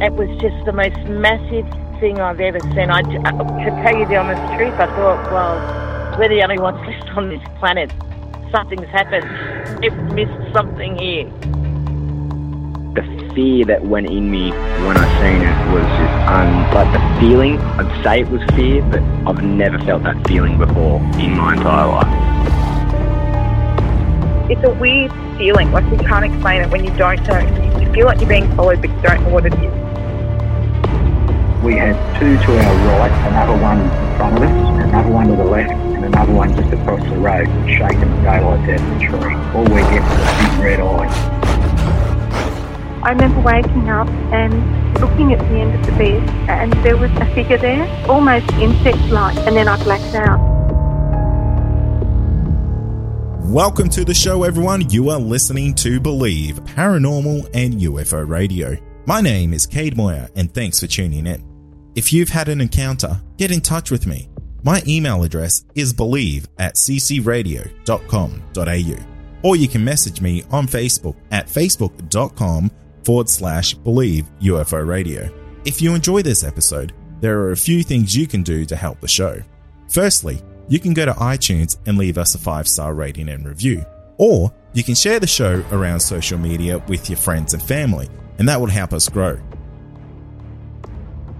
It was just the most massive thing I've ever seen. I, to tell you the honest truth, I thought, well, we're the only ones left on this planet. Something's happened. We've missed something here. The fear that went in me when I seen it was just un, like the feeling. I'd say it was fear, but I've never felt that feeling before in my entire life. It's a weird feeling, like you can't explain it when you don't know. You feel like you're being followed, but you don't know what it is. We had two to our right, another one in front of us, another one to the left, and another one just across the road, shaking the daylight out of the tree. All we get was a big red eye. I remember waking up and looking at the end of the bed, and there was a figure there, almost insect-like, and then I blacked out. Welcome to the show, everyone. You are listening to Believe Paranormal and UFO Radio. My name is Cade Moyer, and thanks for tuning in. If you've had an encounter, get in touch with me. My email address is believe at ccradio.com.au, or you can message me on Facebook at facebook.com forward slash believe UFO radio. If you enjoy this episode, there are a few things you can do to help the show. Firstly, you can go to iTunes and leave us a five star rating and review. Or you can share the show around social media with your friends and family, and that will help us grow.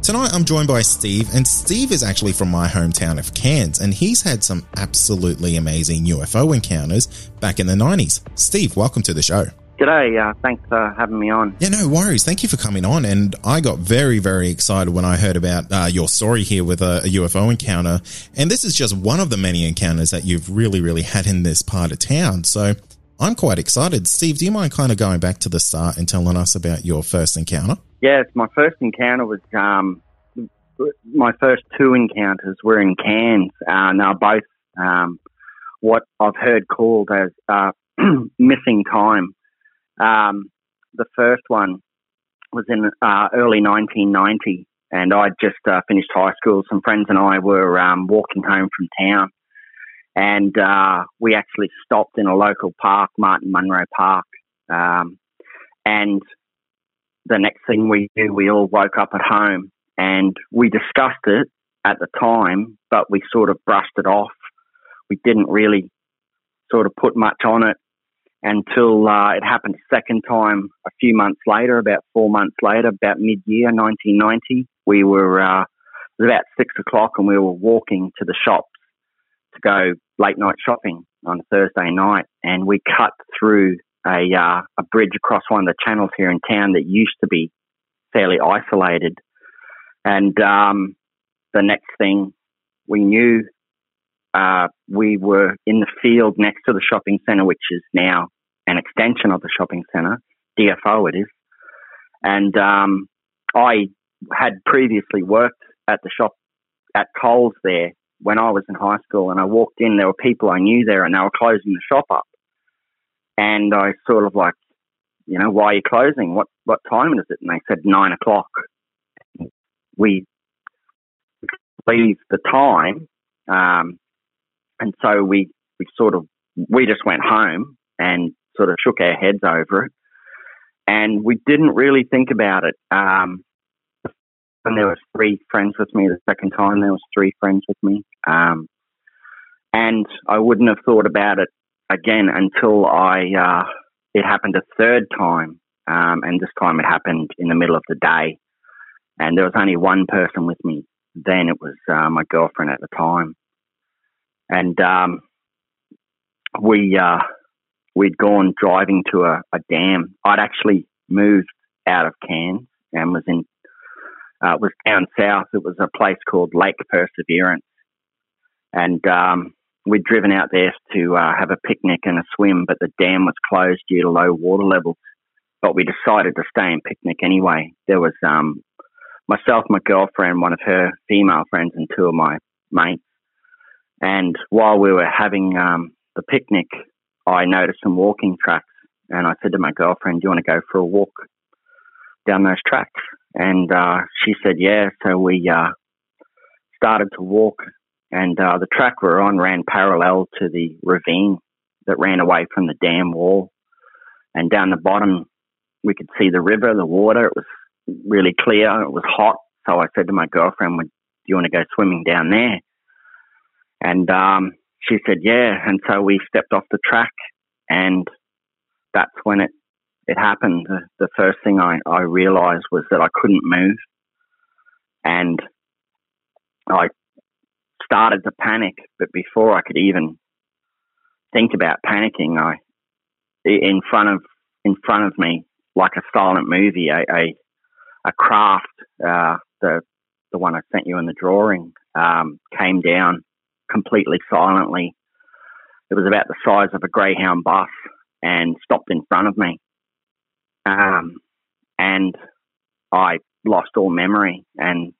Tonight I'm joined by Steve, and Steve is actually from my hometown of Cairns, and he's had some absolutely amazing UFO encounters back in the 90s. Steve, welcome to the show. G'day, uh, thanks for having me on. Yeah, no worries. Thank you for coming on. And I got very, very excited when I heard about uh, your story here with a, a, UFO encounter. And this is just one of the many encounters that you've really, really had in this part of town. So I'm quite excited. Steve, do you mind kind of going back to the start and telling us about your first encounter? Yes, my first encounter was um, my first two encounters were in Cairns. Uh, now, both um, what I've heard called as uh, missing time. Um, the first one was in uh, early 1990, and I'd just uh, finished high school. Some friends and I were um, walking home from town, and uh, we actually stopped in a local park, Martin Munro Park. Um, and the next thing we knew, we all woke up at home, and we discussed it at the time, but we sort of brushed it off. We didn't really sort of put much on it until uh, it happened a second time a few months later, about four months later, about mid-year 1990. We were uh, it was about six o'clock, and we were walking to the shops to go late night shopping on Thursday night, and we cut through a uh, a bridge across one of the channels here in town that used to be fairly isolated, and um, the next thing we knew. Uh, we were in the field next to the shopping centre, which is now an extension of the shopping centre, DFO it is. And um, I had previously worked at the shop at Coles there when I was in high school, and I walked in. There were people I knew there, and they were closing the shop up. And I sort of like, you know, why are you closing? What what time is it? And they said nine o'clock. We leave the time, um, and so we we sort of we just went home and sort of shook our heads over it. And we didn't really think about it. Um, and there was three friends with me the second time. There was three friends with me. Um, and I wouldn't have thought about it again until I, uh, it happened a third time. Um, and this time it happened in the middle of the day. And there was only one person with me. Then it was uh, my girlfriend at the time. And um, we, uh, we'd gone driving to a, a dam. I'd actually moved out of Cairns and was in uh, was down south. It was a place called Lake Perseverance, and um, we'd driven out there to uh, have a picnic and a swim, but the dam was closed due to low water levels. But we decided to stay and picnic anyway. There was um, myself, my girlfriend, one of her female friends, and two of my mates. And while we were having um, the picnic, I noticed some walking tracks, and I said to my girlfriend, "Do you want to go for a walk down those tracks?" And uh, she said, "Yeah." So we uh, started to walk, and uh, the track we were on ran parallel to the ravine that ran away from the dam wall. And down the bottom, we could see the river, the water. It was really clear. It was hot. So I said to my girlfriend, "Do you want to go swimming down there?" And um, she said, "Yeah." And so we stepped off the track, and that's when it it happened. The, the first thing I, I realized was that I couldn't move, and I started to panic. But before I could even think about panicking, I in front of in front of me, like a silent movie, a a, a craft, uh, the the one I sent you in the drawing, um, came down completely silently. It was about the size of a Greyhound bus and stopped in front of me. Um, and I lost all memory. And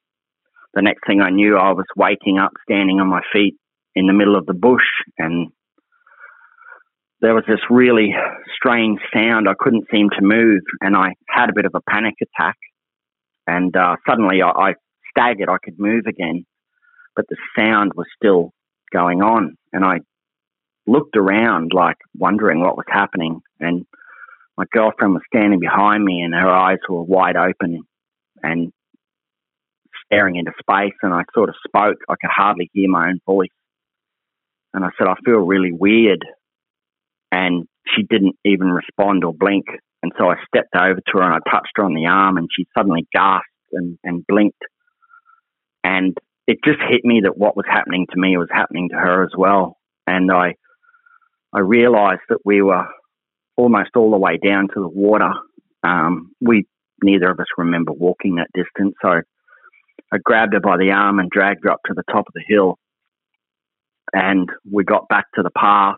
the next thing I knew, I was waking up, standing on my feet in the middle of the bush. And there was this really strange sound. I couldn't seem to move. And I had a bit of a panic attack. And uh, suddenly I, I staggered. I could move again but the sound was still going on. And I looked around, like wondering what was happening. And my girlfriend was standing behind me, and her eyes were wide open and staring into space. And I sort of spoke. I could hardly hear my own voice. And I said, I feel really weird. And she didn't even respond or blink. And so I stepped over to her and I touched her on the arm, and she suddenly gasped and, and blinked. And it just hit me that what was happening to me was happening to her as well. And I, I realized that we were almost all the way down to the water. Um, we, neither of us remember walking that distance. So I grabbed her by the arm and dragged her up to the top of the hill. And we got back to the path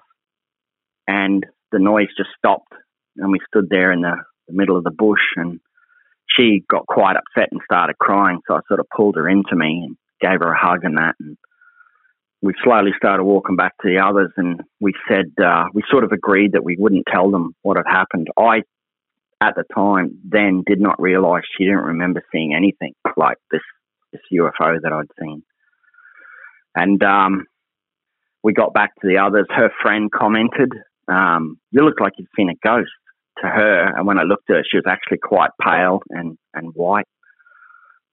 and the noise just stopped. And we stood there in the, the middle of the bush and she got quite upset and started crying. So I sort of pulled her into me and gave her a hug and that. And we slowly started walking back to the others, and we said uh, we sort of agreed that we wouldn't tell them what had happened. I, at the time, then did not realise she didn't remember seeing anything like this this UFO that I'd seen. And um, we got back to the others. Her friend commented, um, "You look like you've seen a ghost." To her, and when I looked at her, she was actually quite pale and and white.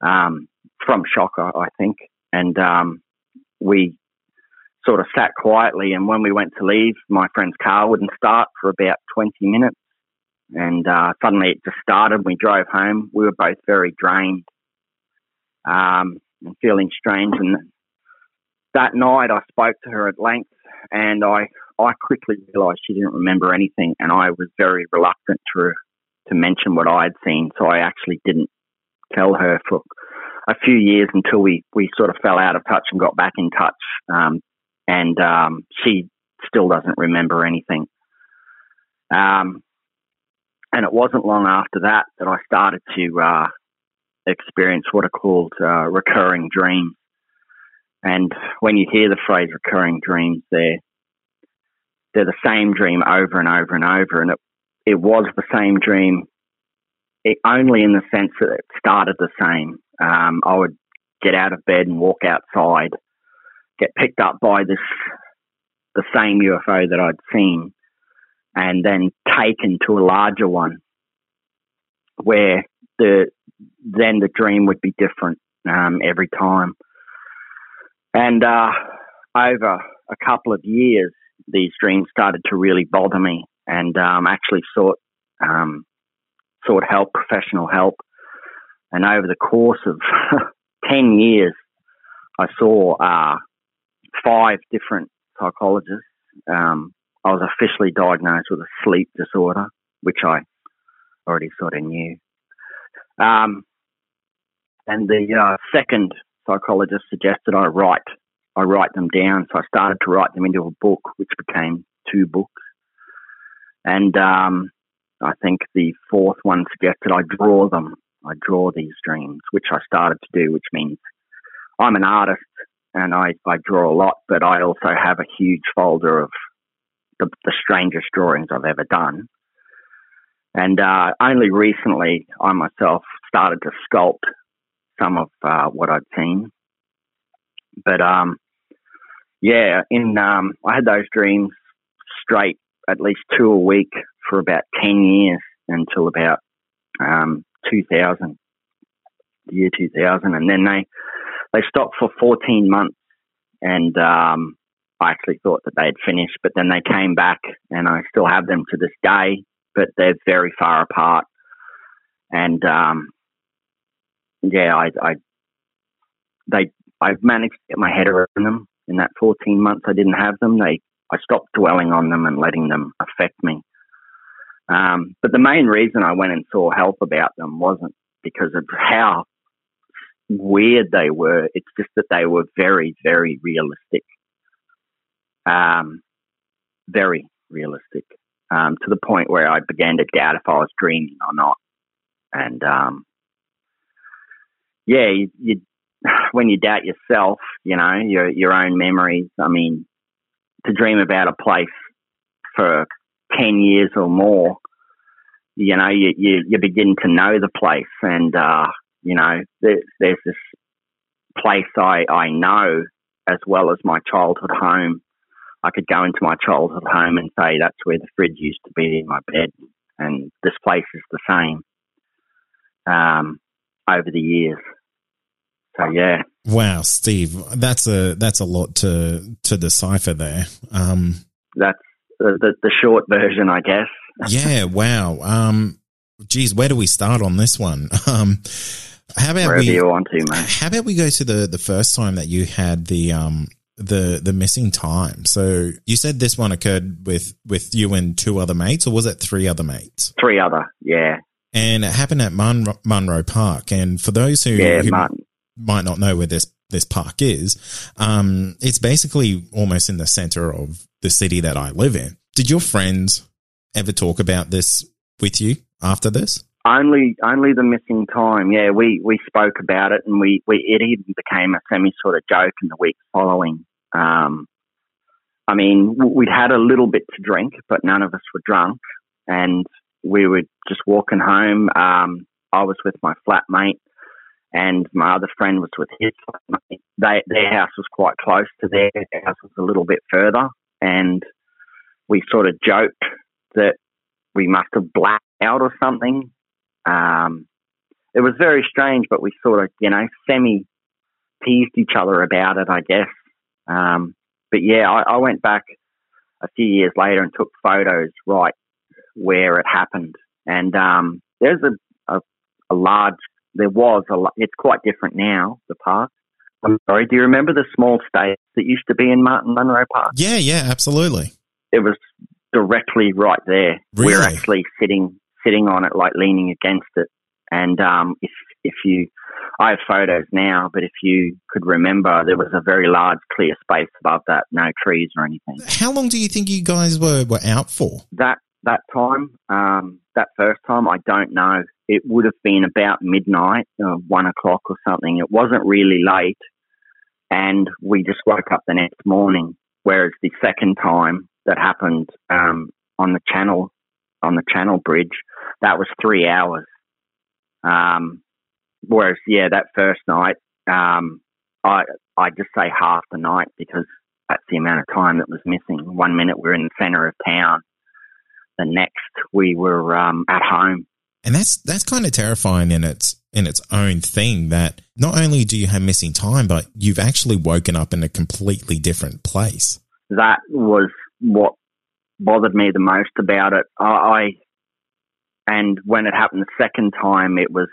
Um, from shock, I, I think. And um, we sort of sat quietly. And when we went to leave, my friend's car wouldn't start for about 20 minutes. And uh, suddenly it just started. We drove home. We were both very drained um, and feeling strange. And that night I spoke to her at length and I, I quickly realised she didn't remember anything. And I was very reluctant to, to mention what I had seen. So I actually didn't tell her for a few years until we, we sort of fell out of touch and got back in touch. Um, and um, she still doesn't remember anything. Um, and it wasn't long after that that I started to uh, experience what are called uh, recurring dreams. And when you hear the phrase recurring dreams, they're they're the same dream over and over and over. And it it was the same dream, it, only in the sense that it started the same um, I would get out of bed and walk outside, get picked up by this the same UFO that I'd seen, and then taken to a larger one, where the then the dream would be different um, every time. And uh, over a couple of years, these dreams started to really bother me, and um, actually sought um, sought help, professional help. And over the course of 10 years, I saw uh, five different psychologists. Um, I was officially diagnosed with a sleep disorder, which I already sort of knew. Um, and the uh, second psychologist suggested I write I write them down. So I started to write them into a book, which became two books. And um, I think the fourth one suggested I draw them. I draw these dreams, which I started to do, which means I'm an artist and I, I draw a lot, but I also have a huge folder of the, the strangest drawings I've ever done. And uh, only recently, I myself started to sculpt some of uh, what I'd seen. But um, yeah, in um, I had those dreams straight, at least two a week for about ten years until about um, 2000, the year 2000, and then they they stopped for 14 months, and um, I actually thought that they had finished, but then they came back, and I still have them to this day, but they're very far apart, and um, yeah, I, I they I've managed to get my head around them. In that 14 months I didn't have them, they I stopped dwelling on them and letting them affect me. Um, but the main reason I went and saw help about them wasn't because of how weird they were. It's just that they were very, very realistic. Um, very realistic. Um, to the point where I began to doubt if I was dreaming or not. And um, yeah, you, you, when you doubt yourself, you know your your own memories. I mean, to dream about a place for ten years or more, you know, you you, you begin to know the place, and uh, you know, there's, there's this place I I know as well as my childhood home. I could go into my childhood home and say that's where the fridge used to be in my bed, and this place is the same. Um, over the years. So yeah. Wow, Steve, that's a that's a lot to to decipher there. Um, that's the, the, the short version, I guess. yeah. Wow. Um, geez, where do we start on this one? Um, how about Wherever we? you want to, mate. How about we go to the the first time that you had the um the the missing time? So you said this one occurred with with you and two other mates, or was it three other mates? Three other, yeah. And it happened at Mun- Munro Park. And for those who, Yeah, who Martin. might not know where this this park is, um, it's basically almost in the center of the city that I live in. Did your friends ever talk about this with you after this? Only, only the missing time. Yeah, we, we spoke about it, and we, we it even became a semi sort of joke in the weeks following. Um, I mean, we'd had a little bit to drink, but none of us were drunk, and we were just walking home. Um, I was with my flatmate, and my other friend was with his flatmate. They, their house was quite close to their house was a little bit further, and we sort of joked that we must have blacked out or something. Um, it was very strange, but we sort of, you know, semi teased each other about it, I guess. Um, but yeah, I, I went back a few years later and took photos right where it happened. And um, there's a, a, a large, there was a, it's quite different now, the park. I'm sorry, do you remember the small stage that used to be in Martin Munro Park? Yeah, yeah, absolutely. It was directly right there. We're actually sitting sitting on it, like leaning against it. And um, if if you, I have photos now, but if you could remember, there was a very large clear space above that, no trees or anything. How long do you think you guys were, were out for? That that time, um, that first time, I don't know. It would have been about midnight, uh, one o'clock or something. It wasn't really late, and we just woke up the next morning. Whereas the second time that happened um, on the channel, on the channel bridge, that was three hours. Um, whereas, yeah, that first night, um, I I just say half the night because that's the amount of time that was missing. One minute we're in the centre of town, the next we were um, at home. And that's that's kind of terrifying in its in its own thing that not only do you have missing time, but you've actually woken up in a completely different place. That was what bothered me the most about it. I, I and when it happened the second time, it was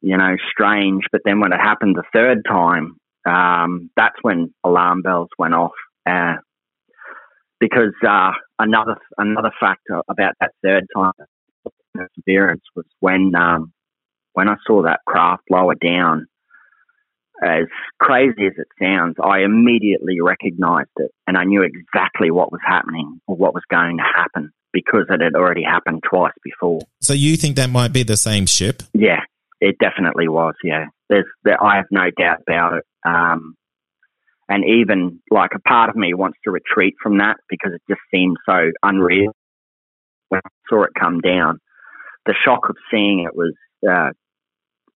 you know strange. But then when it happened the third time, um, that's when alarm bells went off. Uh, because uh, another another factor about that third time perseverance was when um, when I saw that craft lower down. As crazy as it sounds, I immediately recognized it and I knew exactly what was happening or what was going to happen because it had already happened twice before. So you think that might be the same ship? Yeah, it definitely was. Yeah, there's there, I have no doubt about it. Um, and even like a part of me wants to retreat from that because it just seems so unreal. When I saw it come down, the shock of seeing it was uh,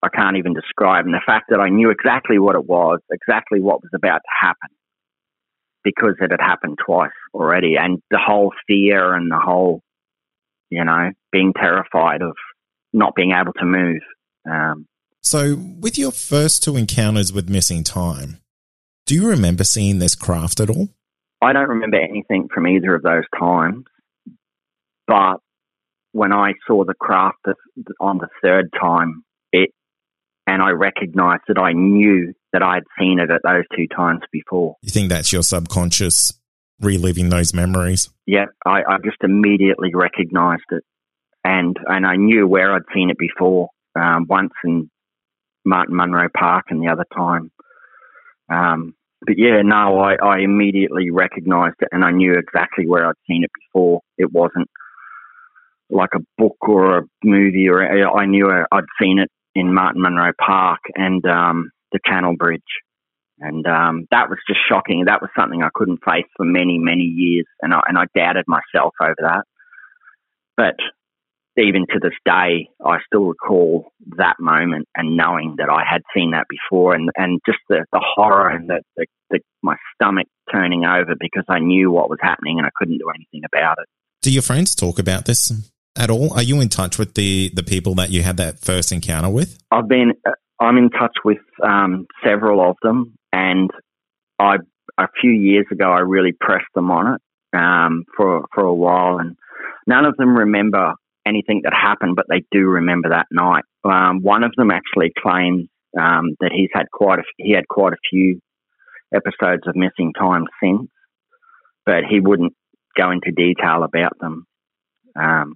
I can't even describe. And the fact that I knew exactly what it was, exactly what was about to happen, because it had happened twice already, and the whole fear and the whole, you know, being terrified of not being able to move. Um, so, with your first two encounters with missing time, do you remember seeing this craft at all? I don't remember anything from either of those times, but when I saw the craft on the third time, it and I recognized that I knew that I had seen it at those two times before. You think that's your subconscious reliving those memories? Yeah, I, I just immediately recognized it, and and I knew where I'd seen it before. Um, once in Martin Munro Park, and the other time. Um, but yeah, no, I, I immediately recognized it, and I knew exactly where I'd seen it before. It wasn't like a book or a movie, or I knew I'd seen it in Martin Munro Park and um, the Channel Bridge. And um, that was just shocking. That was something I couldn't face for many, many years, and I, and I doubted myself over that. But even to this day, I still recall that moment and knowing that I had seen that before, and and just the, the horror and the, the, the my stomach turning over because I knew what was happening and I couldn't do anything about it. Do your friends talk about this at all? Are you in touch with the the people that you had that first encounter with? I've been uh, I'm in touch with um, several of them, and I a few years ago I really pressed them on it um, for for a while, and none of them remember anything that happened, but they do remember that night. Um, one of them actually claims um, that he's had quite a he had quite a few episodes of missing time since, but he wouldn't go into detail about them. Um,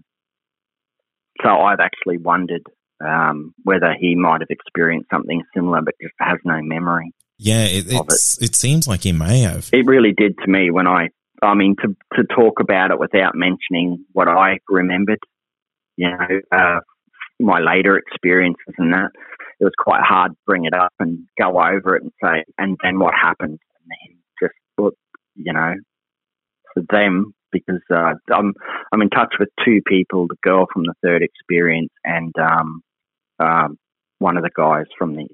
so I've actually wondered um, whether he might have experienced something similar, but just has no memory. Yeah, it, it. it seems like he may have. It really did to me when I, I mean, to to talk about it without mentioning what I remembered, you know, uh, my later experiences and that, it was quite hard to bring it up and go over it and say, and then what happened, and then just you know, for them because uh, I'm I'm in touch with two people: the girl from the third experience and um, um, one of the guys from the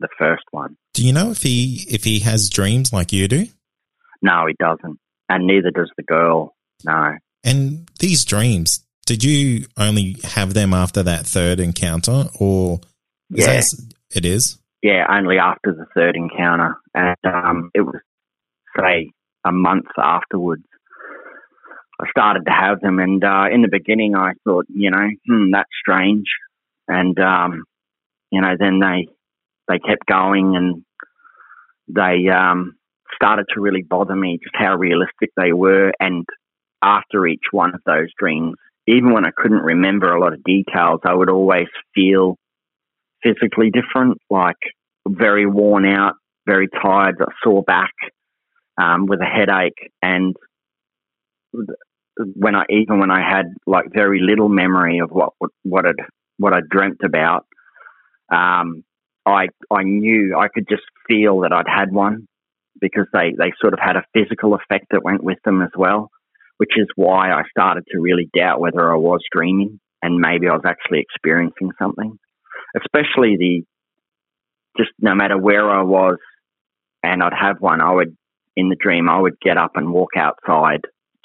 the first one. Do you know if he if he has dreams like you do? No, he doesn't, and neither does the girl. No. And these dreams, did you only have them after that third encounter, or yeah, that, it is? Yeah, only after the third encounter, and um, it was say a month afterwards. I started to have them, and uh, in the beginning, I thought, you know, hmm, that's strange, and um, you know, then they they kept going, and they um, started to really bother me, just how realistic they were. And after each one of those dreams, even when I couldn't remember a lot of details, I would always feel physically different, like very worn out, very tired, a sore back, um, with a headache, and when I even when I had like very little memory of what what had what I dreamt about, um, I I knew I could just feel that I'd had one because they they sort of had a physical effect that went with them as well, which is why I started to really doubt whether I was dreaming and maybe I was actually experiencing something, especially the just no matter where I was and I'd have one, I would in the dream I would get up and walk outside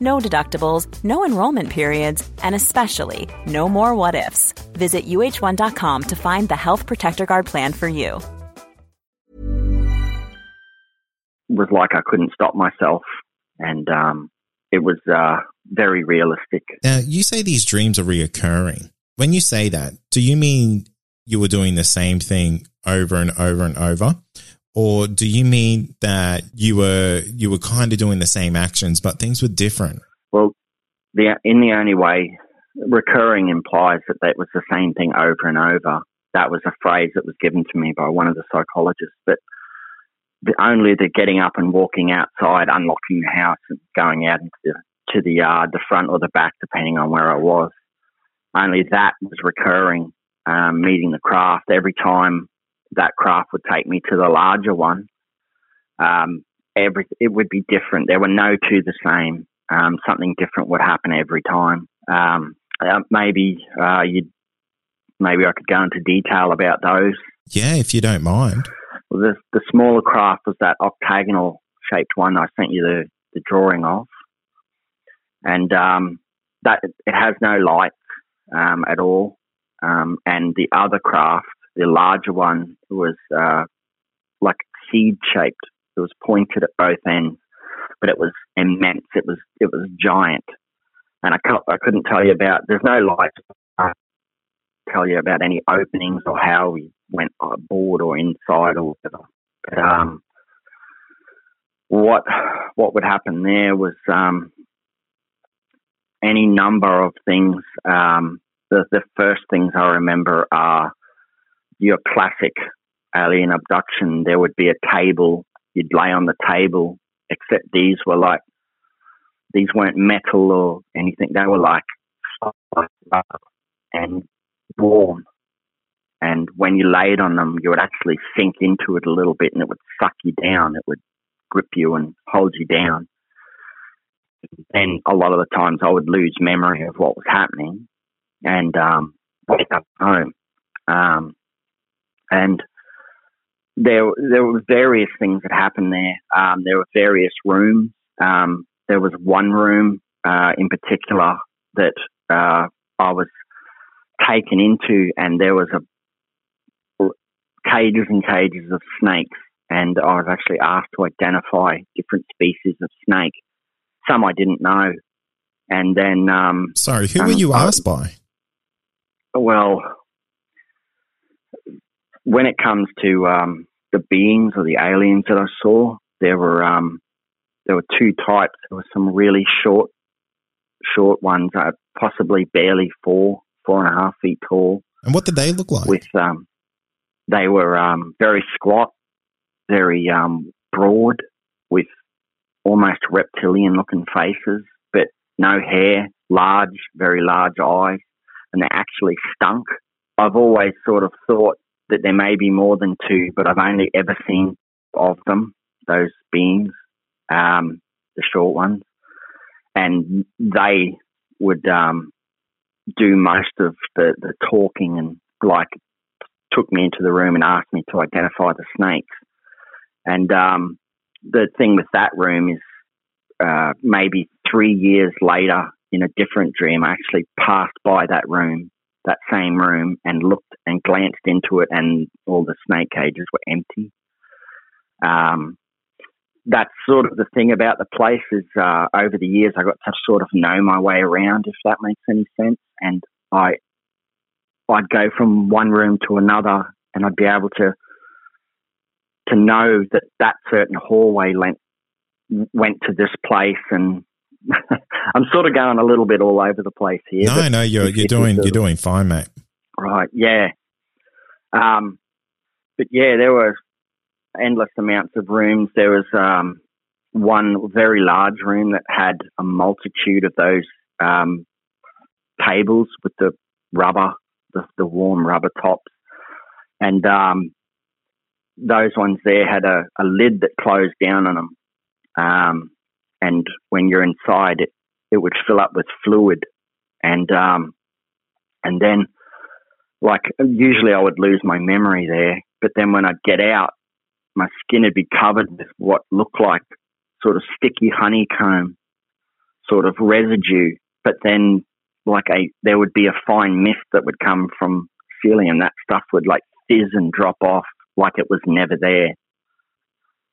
No deductibles, no enrollment periods, and especially no more what ifs. Visit uh1.com to find the Health Protector Guard plan for you. It was like I couldn't stop myself, and um, it was uh, very realistic. Now, you say these dreams are reoccurring. When you say that, do you mean you were doing the same thing over and over and over? Or do you mean that you were you were kind of doing the same actions, but things were different? Well, the in the only way recurring implies that that was the same thing over and over. That was a phrase that was given to me by one of the psychologists. But the, only the getting up and walking outside, unlocking the house, and going out into the, to the yard, the front or the back, depending on where I was. Only that was recurring. Um, meeting the craft every time that craft would take me to the larger one. Um, every it would be different. There were no two the same. Um, something different would happen every time. Um, uh, maybe uh, you maybe I could go into detail about those. Yeah, if you don't mind. Well, the the smaller craft was that octagonal shaped one I sent you the, the drawing of, and um, that it has no lights um, at all. Um, and the other craft, the larger one, was uh, like seed shaped. It was pointed at both ends, but it was immense. It was it was giant, and I, I couldn't tell you about. There's no light. Uh, tell you about any openings or how we went aboard or inside or whatever. But um, what what would happen there was um, any number of things um, the, the first things I remember are your classic alien abduction. There would be a table, you'd lay on the table, except these were like, these weren't metal or anything. They were like and warm. And when you laid on them, you would actually sink into it a little bit and it would suck you down. It would grip you and hold you down. And a lot of the times I would lose memory of what was happening and um, wake up home. Um, and there, there were various things that happened there. Um, there were various rooms. Um, there was one room uh, in particular that uh, I was taken into, and there was a cages and cages of snakes. And I was actually asked to identify different species of snake. Some I didn't know. And then, um, sorry, who were you asked by? Well, when it comes to um, the beings or the aliens that I saw, there were um, there were two types. There were some really short, short ones, uh, possibly barely four, four and a half feet tall. And what did they look like? With um, they were um, very squat, very um, broad, with almost reptilian-looking faces, but no hair, large, very large eyes, and they actually stunk. I've always sort of thought that there may be more than two, but I've only ever seen of them, those beings, um, the short ones. And they would um, do most of the, the talking and like took me into the room and asked me to identify the snakes. And um, the thing with that room is uh, maybe three years later, in a different dream, I actually passed by that room, that same room, and looked and glanced into it, and all the snake cages were empty. Um, that's sort of the thing about the place is uh, over the years I got to sort of know my way around, if that makes any sense. And I, I'd go from one room to another, and I'd be able to to know that that certain hallway went went to this place, and I'm sort of going a little bit all over the place here. No, no, you're you're doing you're doing fine, mate. Right, yeah. Um, but yeah, there were endless amounts of rooms. There was um, one very large room that had a multitude of those um, tables with the rubber, the, the warm rubber tops, and um, those ones there had a, a lid that closed down on them. Um, and when you're inside, it it would fill up with fluid, and um, and then like usually I would lose my memory there, but then when I'd get out, my skin would be covered with what looked like sort of sticky honeycomb, sort of residue, but then like a there would be a fine mist that would come from ceiling, and that stuff would like fizz and drop off like it was never there.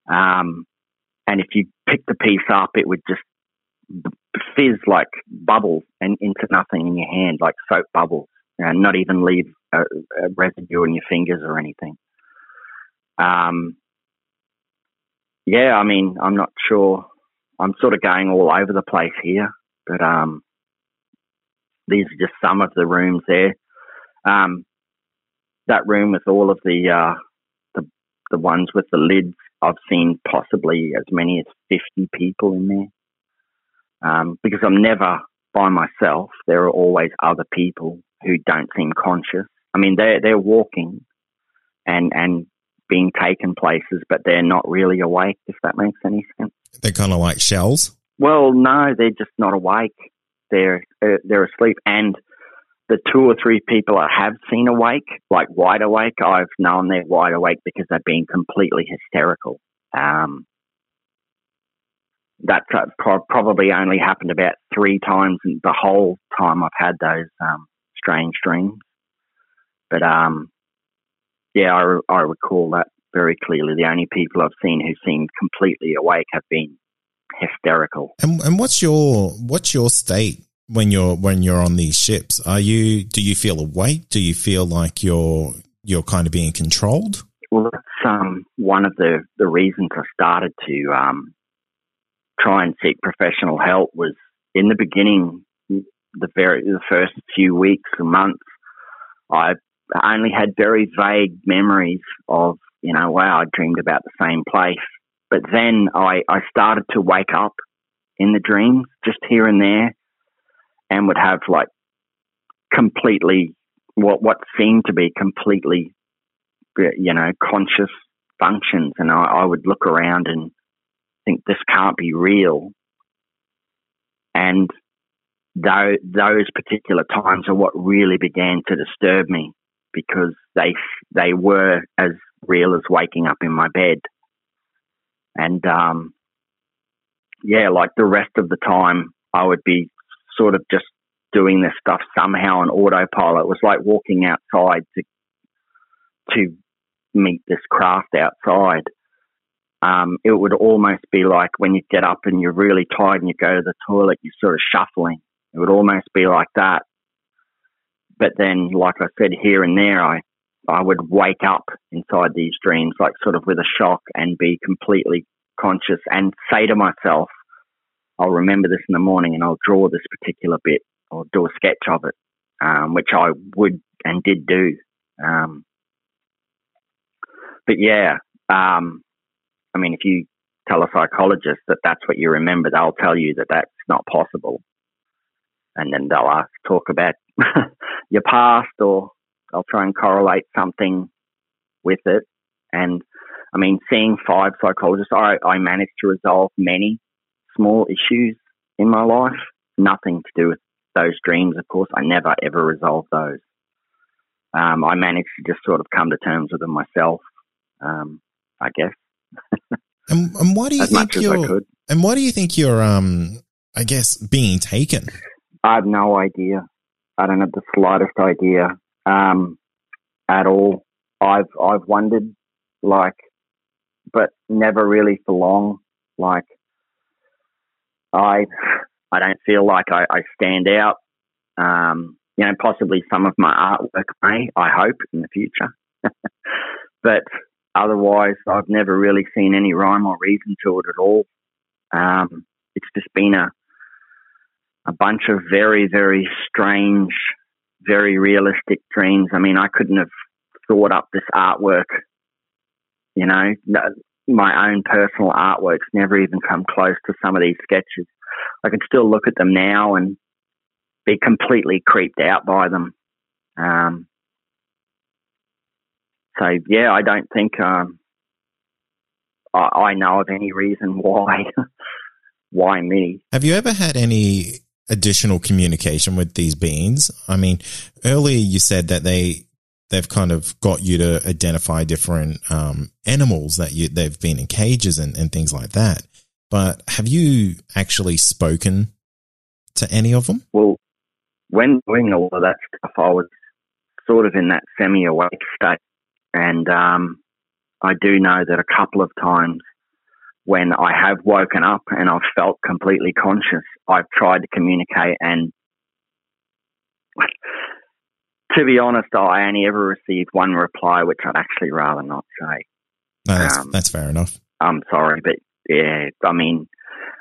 Um, and if you picked the piece up, it would just fizz like bubbles and into nothing in your hand, like soap bubbles, and not even leave a, a residue on your fingers or anything. Um, yeah, I mean, I'm not sure. I'm sort of going all over the place here, but um, these are just some of the rooms there. Um, that room with all of the uh, the the ones with the lids, I've seen possibly as many as 50 people in there. Um, because I'm never by myself. There are always other people who don't seem conscious. I mean, they're they're walking and and being taken places, but they're not really awake. If that makes any sense. They're kind of like shells. Well, no, they're just not awake. They're uh, they're asleep, and the two or three people I have seen awake, like wide awake, I've known they're wide awake because they've been completely hysterical. Um, pro- probably only happened about three times in the whole time I've had those um, strange dreams. But um, yeah, I, I recall that very clearly. The only people I've seen who seemed completely awake have been hysterical. And, and what's your what's your state when you're when you're on these ships? Are you do you feel awake? Do you feel like you're you're kind of being controlled? Well, that's um, one of the, the reasons I started to um, try and seek professional help was in the beginning, the very the first few weeks and months, I only had very vague memories of you know wow I dreamed about the same place, but then I I started to wake up in the dreams just here and there, and would have like completely what what seemed to be completely you know conscious functions, and I, I would look around and think this can't be real. And those, those particular times are what really began to disturb me because they they were as real as waking up in my bed. And um, yeah, like the rest of the time, I would be sort of just doing this stuff somehow on autopilot. It was like walking outside to to meet this craft outside um, it would almost be like when you get up and you're really tired and you go to the toilet, you're sort of shuffling. It would almost be like that. But then, like I said, here and there, I, I would wake up inside these dreams, like sort of with a shock and be completely conscious and say to myself, I'll remember this in the morning and I'll draw this particular bit or do a sketch of it, um, which I would and did do. Um, but yeah, um, I mean, if you tell a psychologist that that's what you remember, they'll tell you that that's not possible. And then they'll ask, talk about your past or they'll try and correlate something with it. And I mean, seeing five psychologists, I, I managed to resolve many small issues in my life. Nothing to do with those dreams, of course. I never ever resolved those. Um, I managed to just sort of come to terms with them myself, um, I guess and, and why do you as think you're? And why do you think you're? Um, I guess being taken. I have no idea. I don't have the slightest idea um, at all. I've I've wondered, like, but never really for long. Like, I I don't feel like I, I stand out. Um, you know, possibly some of my artwork may. I hope in the future, but Otherwise, I've never really seen any rhyme or reason to it at all. Um, it's just been a a bunch of very, very strange, very realistic dreams. I mean, I couldn't have thought up this artwork. You know, my own personal artworks never even come close to some of these sketches. I can still look at them now and be completely creeped out by them. Um, so yeah, I don't think um, I, I know of any reason why why me. Have you ever had any additional communication with these beings? I mean, earlier you said that they they've kind of got you to identify different um, animals that you they've been in cages and, and things like that. But have you actually spoken to any of them? Well, when doing all of that stuff, I was sort of in that semi awake state and um, I do know that a couple of times when I have woken up and I've felt completely conscious, I've tried to communicate and to be honest, I only ever received one reply, which I'd actually rather not say. No, that's, um, that's fair enough. I'm sorry, but yeah, I mean,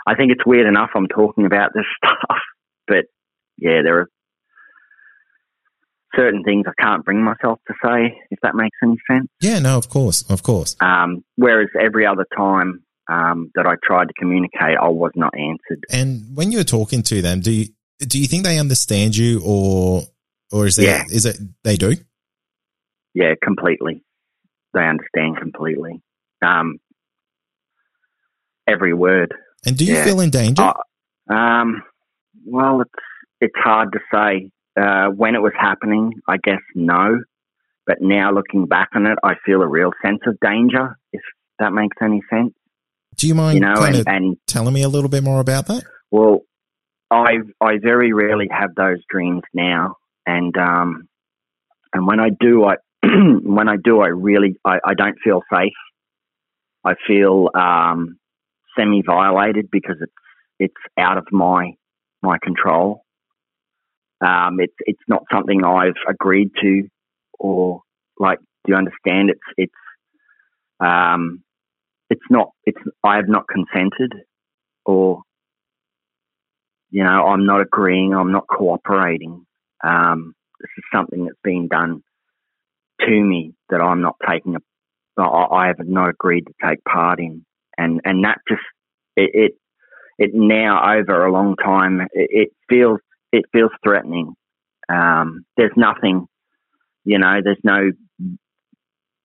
I think it's weird enough I'm talking about this stuff, but yeah, there are certain things I can't bring myself to say, if that makes any sense. Yeah, no, of course, of course. Um, whereas every other time um, that I tried to communicate, I was not answered. And when you're talking to them, do you do you think they understand you, or or is there yeah. is it they do? Yeah, completely. They understand completely. Um, every word. And do you yeah. feel in danger? Uh, um, well, it's it's hard to say. Uh, when it was happening, I guess no. But now looking back on it, I feel a real sense of danger. If that makes any sense. Do you mind you know, and, and, telling me a little bit more about that? Well, I I very rarely have those dreams now, and um, and when I do, I when I do, I really I, I don't feel safe. I feel um, semi violated because it's it's out of my my control. Um, it's it's not something I've agreed to, or like, do you understand? It's it's um, it's not it's I have not consented, or you know, I'm not agreeing, I'm not cooperating. Um, this is something that's been done to me that I'm not taking a, I have not agreed to take part in, and and that just it it, it now over a long time it, it feels it feels threatening. Um, there's nothing, you know, there's no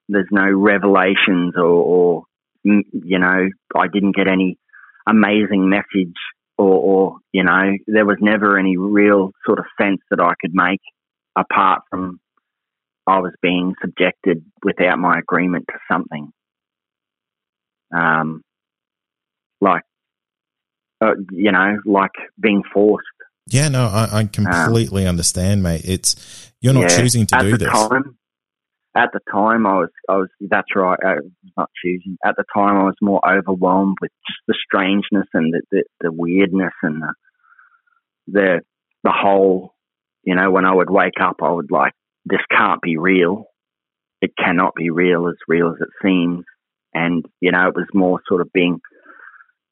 there's no revelations or, or you know I didn't get any amazing message or, or, you know, there was never any real sort of sense that I could make apart from I was being subjected without my agreement to something. Um, like, uh, you know, like being forced. Yeah, no, I, I completely um, understand, mate. It's you're not yeah, choosing to do this. Time, at the time, I was, I was. That's right. I was not choosing. At the time, I was more overwhelmed with just the strangeness and the the, the weirdness and the the the whole. You know, when I would wake up, I would like, this can't be real. It cannot be real, as real as it seems. And you know, it was more sort of being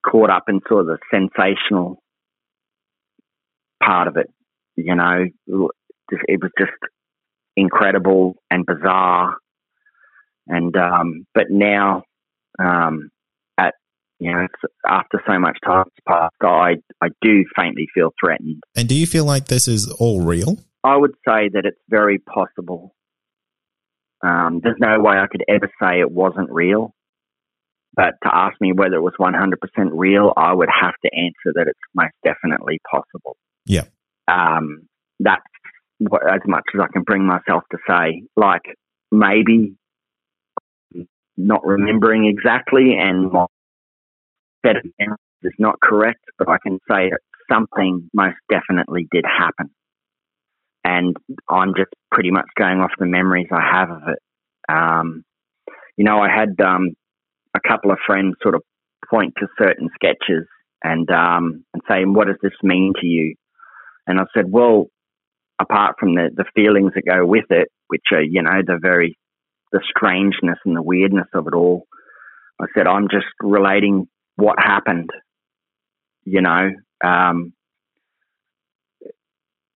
caught up in sort of the sensational part of it. You know, it was just incredible and bizarre. And um, but now, um, at you know, after so much time has passed, I I do faintly feel threatened. And do you feel like this is all real? I would say that it's very possible. Um, there's no way I could ever say it wasn't real. But to ask me whether it was 100% real, I would have to answer that it's most definitely possible. Yeah. Um, that's as much as I can bring myself to say, like maybe not remembering exactly and my set of is not correct, but I can say that something most definitely did happen. And I'm just pretty much going off the memories I have of it. Um, you know, I had um, a couple of friends sort of point to certain sketches and um, and saying, "What does this mean to you?" And I said, "Well, apart from the, the feelings that go with it, which are, you know, the very, the strangeness and the weirdness of it all. I said, I'm just relating what happened, you know, um,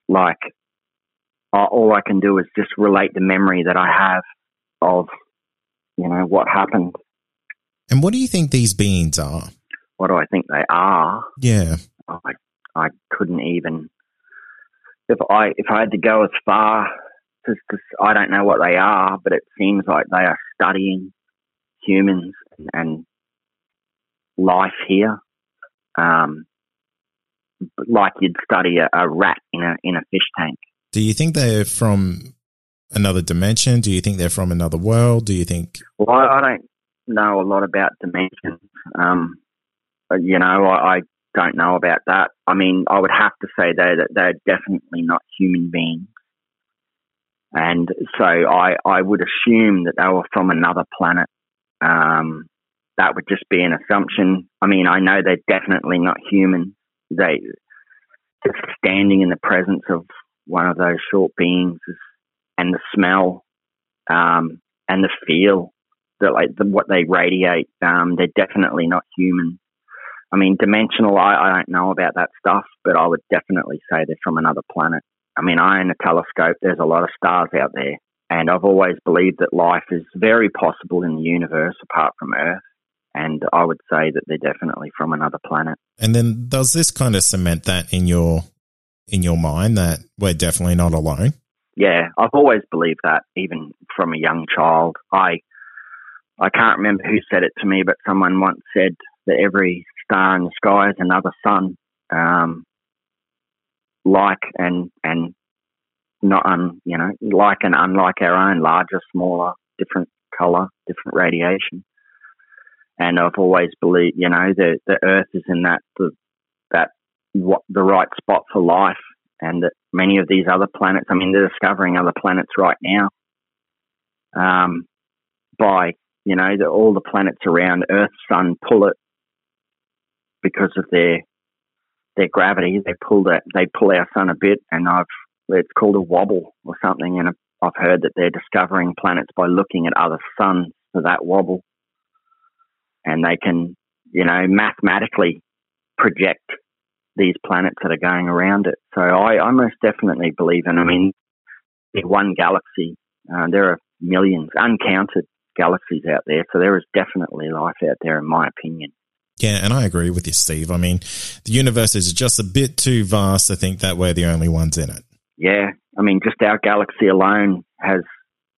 like all I can do is just relate the memory that I have of, you know, what happened. And what do you think these beings are? What do I think they are? Yeah. I, I couldn't even if I if I had to go as far, because I don't know what they are, but it seems like they are studying humans and life here, um, like you'd study a, a rat in a in a fish tank. Do you think they're from another dimension? Do you think they're from another world? Do you think? Well, I, I don't know a lot about dimensions. Um, you know, I, I don't know about that. I mean, I would have to say though that they're definitely not human beings. And so I, I would assume that they were from another planet. Um, that would just be an assumption. I mean, I know they're definitely not human. They just standing in the presence of one of those short beings and the smell um, and the feel that like the, what they radiate. Um, they're definitely not human. I mean, dimensional. I, I don't know about that stuff, but I would definitely say they're from another planet. I mean, I own a telescope. There's a lot of stars out there, and I've always believed that life is very possible in the universe apart from Earth. And I would say that they're definitely from another planet. And then does this kind of cement that in your in your mind that we're definitely not alone? Yeah, I've always believed that, even from a young child. I I can't remember who said it to me, but someone once said that every star in the sky is another sun, um, like and and not un, you know like and unlike our own, larger, smaller, different color, different radiation. And I've always believed, you know, the the Earth is in that the, that what the right spot for life, and that many of these other planets. I mean, they're discovering other planets right now. Um, by you know, the, all the planets around Earth, Sun pull it because of their their gravity. They pull that they pull our sun a bit, and I've it's called a wobble or something. And I've heard that they're discovering planets by looking at other suns for that wobble, and they can you know mathematically project these planets that are going around it. So I, I most definitely believe in. I mean, in one galaxy. Uh, there are millions, uncounted galaxies out there. So there is definitely life out there, in my opinion. Yeah, and I agree with you, Steve. I mean, the universe is just a bit too vast to think that we're the only ones in it. Yeah, I mean, just our galaxy alone has,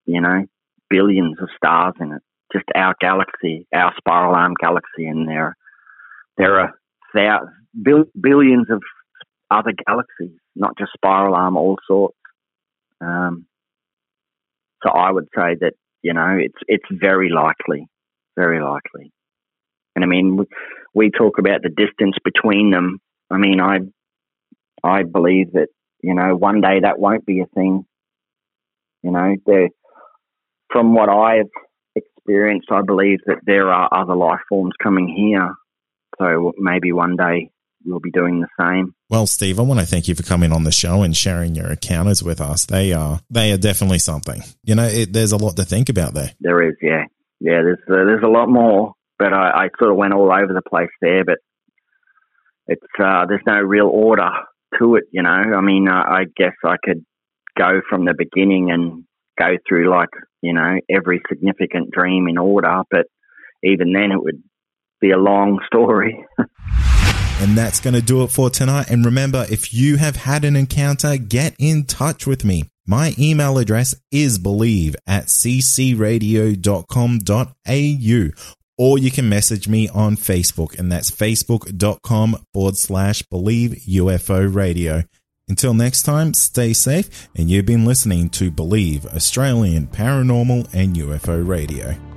you know, billions of stars in it. Just our galaxy, our spiral arm galaxy, and there, there are thousands, billions of other galaxies, not just spiral arm, all sorts. Um, so I would say that you know, it's it's very likely, very likely. And I mean, we talk about the distance between them. I mean, I I believe that you know one day that won't be a thing. You know, there from what I've experienced, I believe that there are other life forms coming here. So maybe one day we'll be doing the same. Well, Steve, I want to thank you for coming on the show and sharing your encounters with us. They are they are definitely something. You know, it, there's a lot to think about there. There is, yeah, yeah. There's uh, there's a lot more, but I, I, sort of went all over the place there. But it's uh, there's no real order to it. You know, I mean, uh, I guess I could go from the beginning and go through like you know every significant dream in order, but even then it would be a long story. And that's going to do it for tonight. And remember, if you have had an encounter, get in touch with me. My email address is believe at ccradio.com.au or you can message me on Facebook and that's facebook.com forward slash believe UFO radio. Until next time, stay safe and you've been listening to Believe Australian Paranormal and UFO Radio.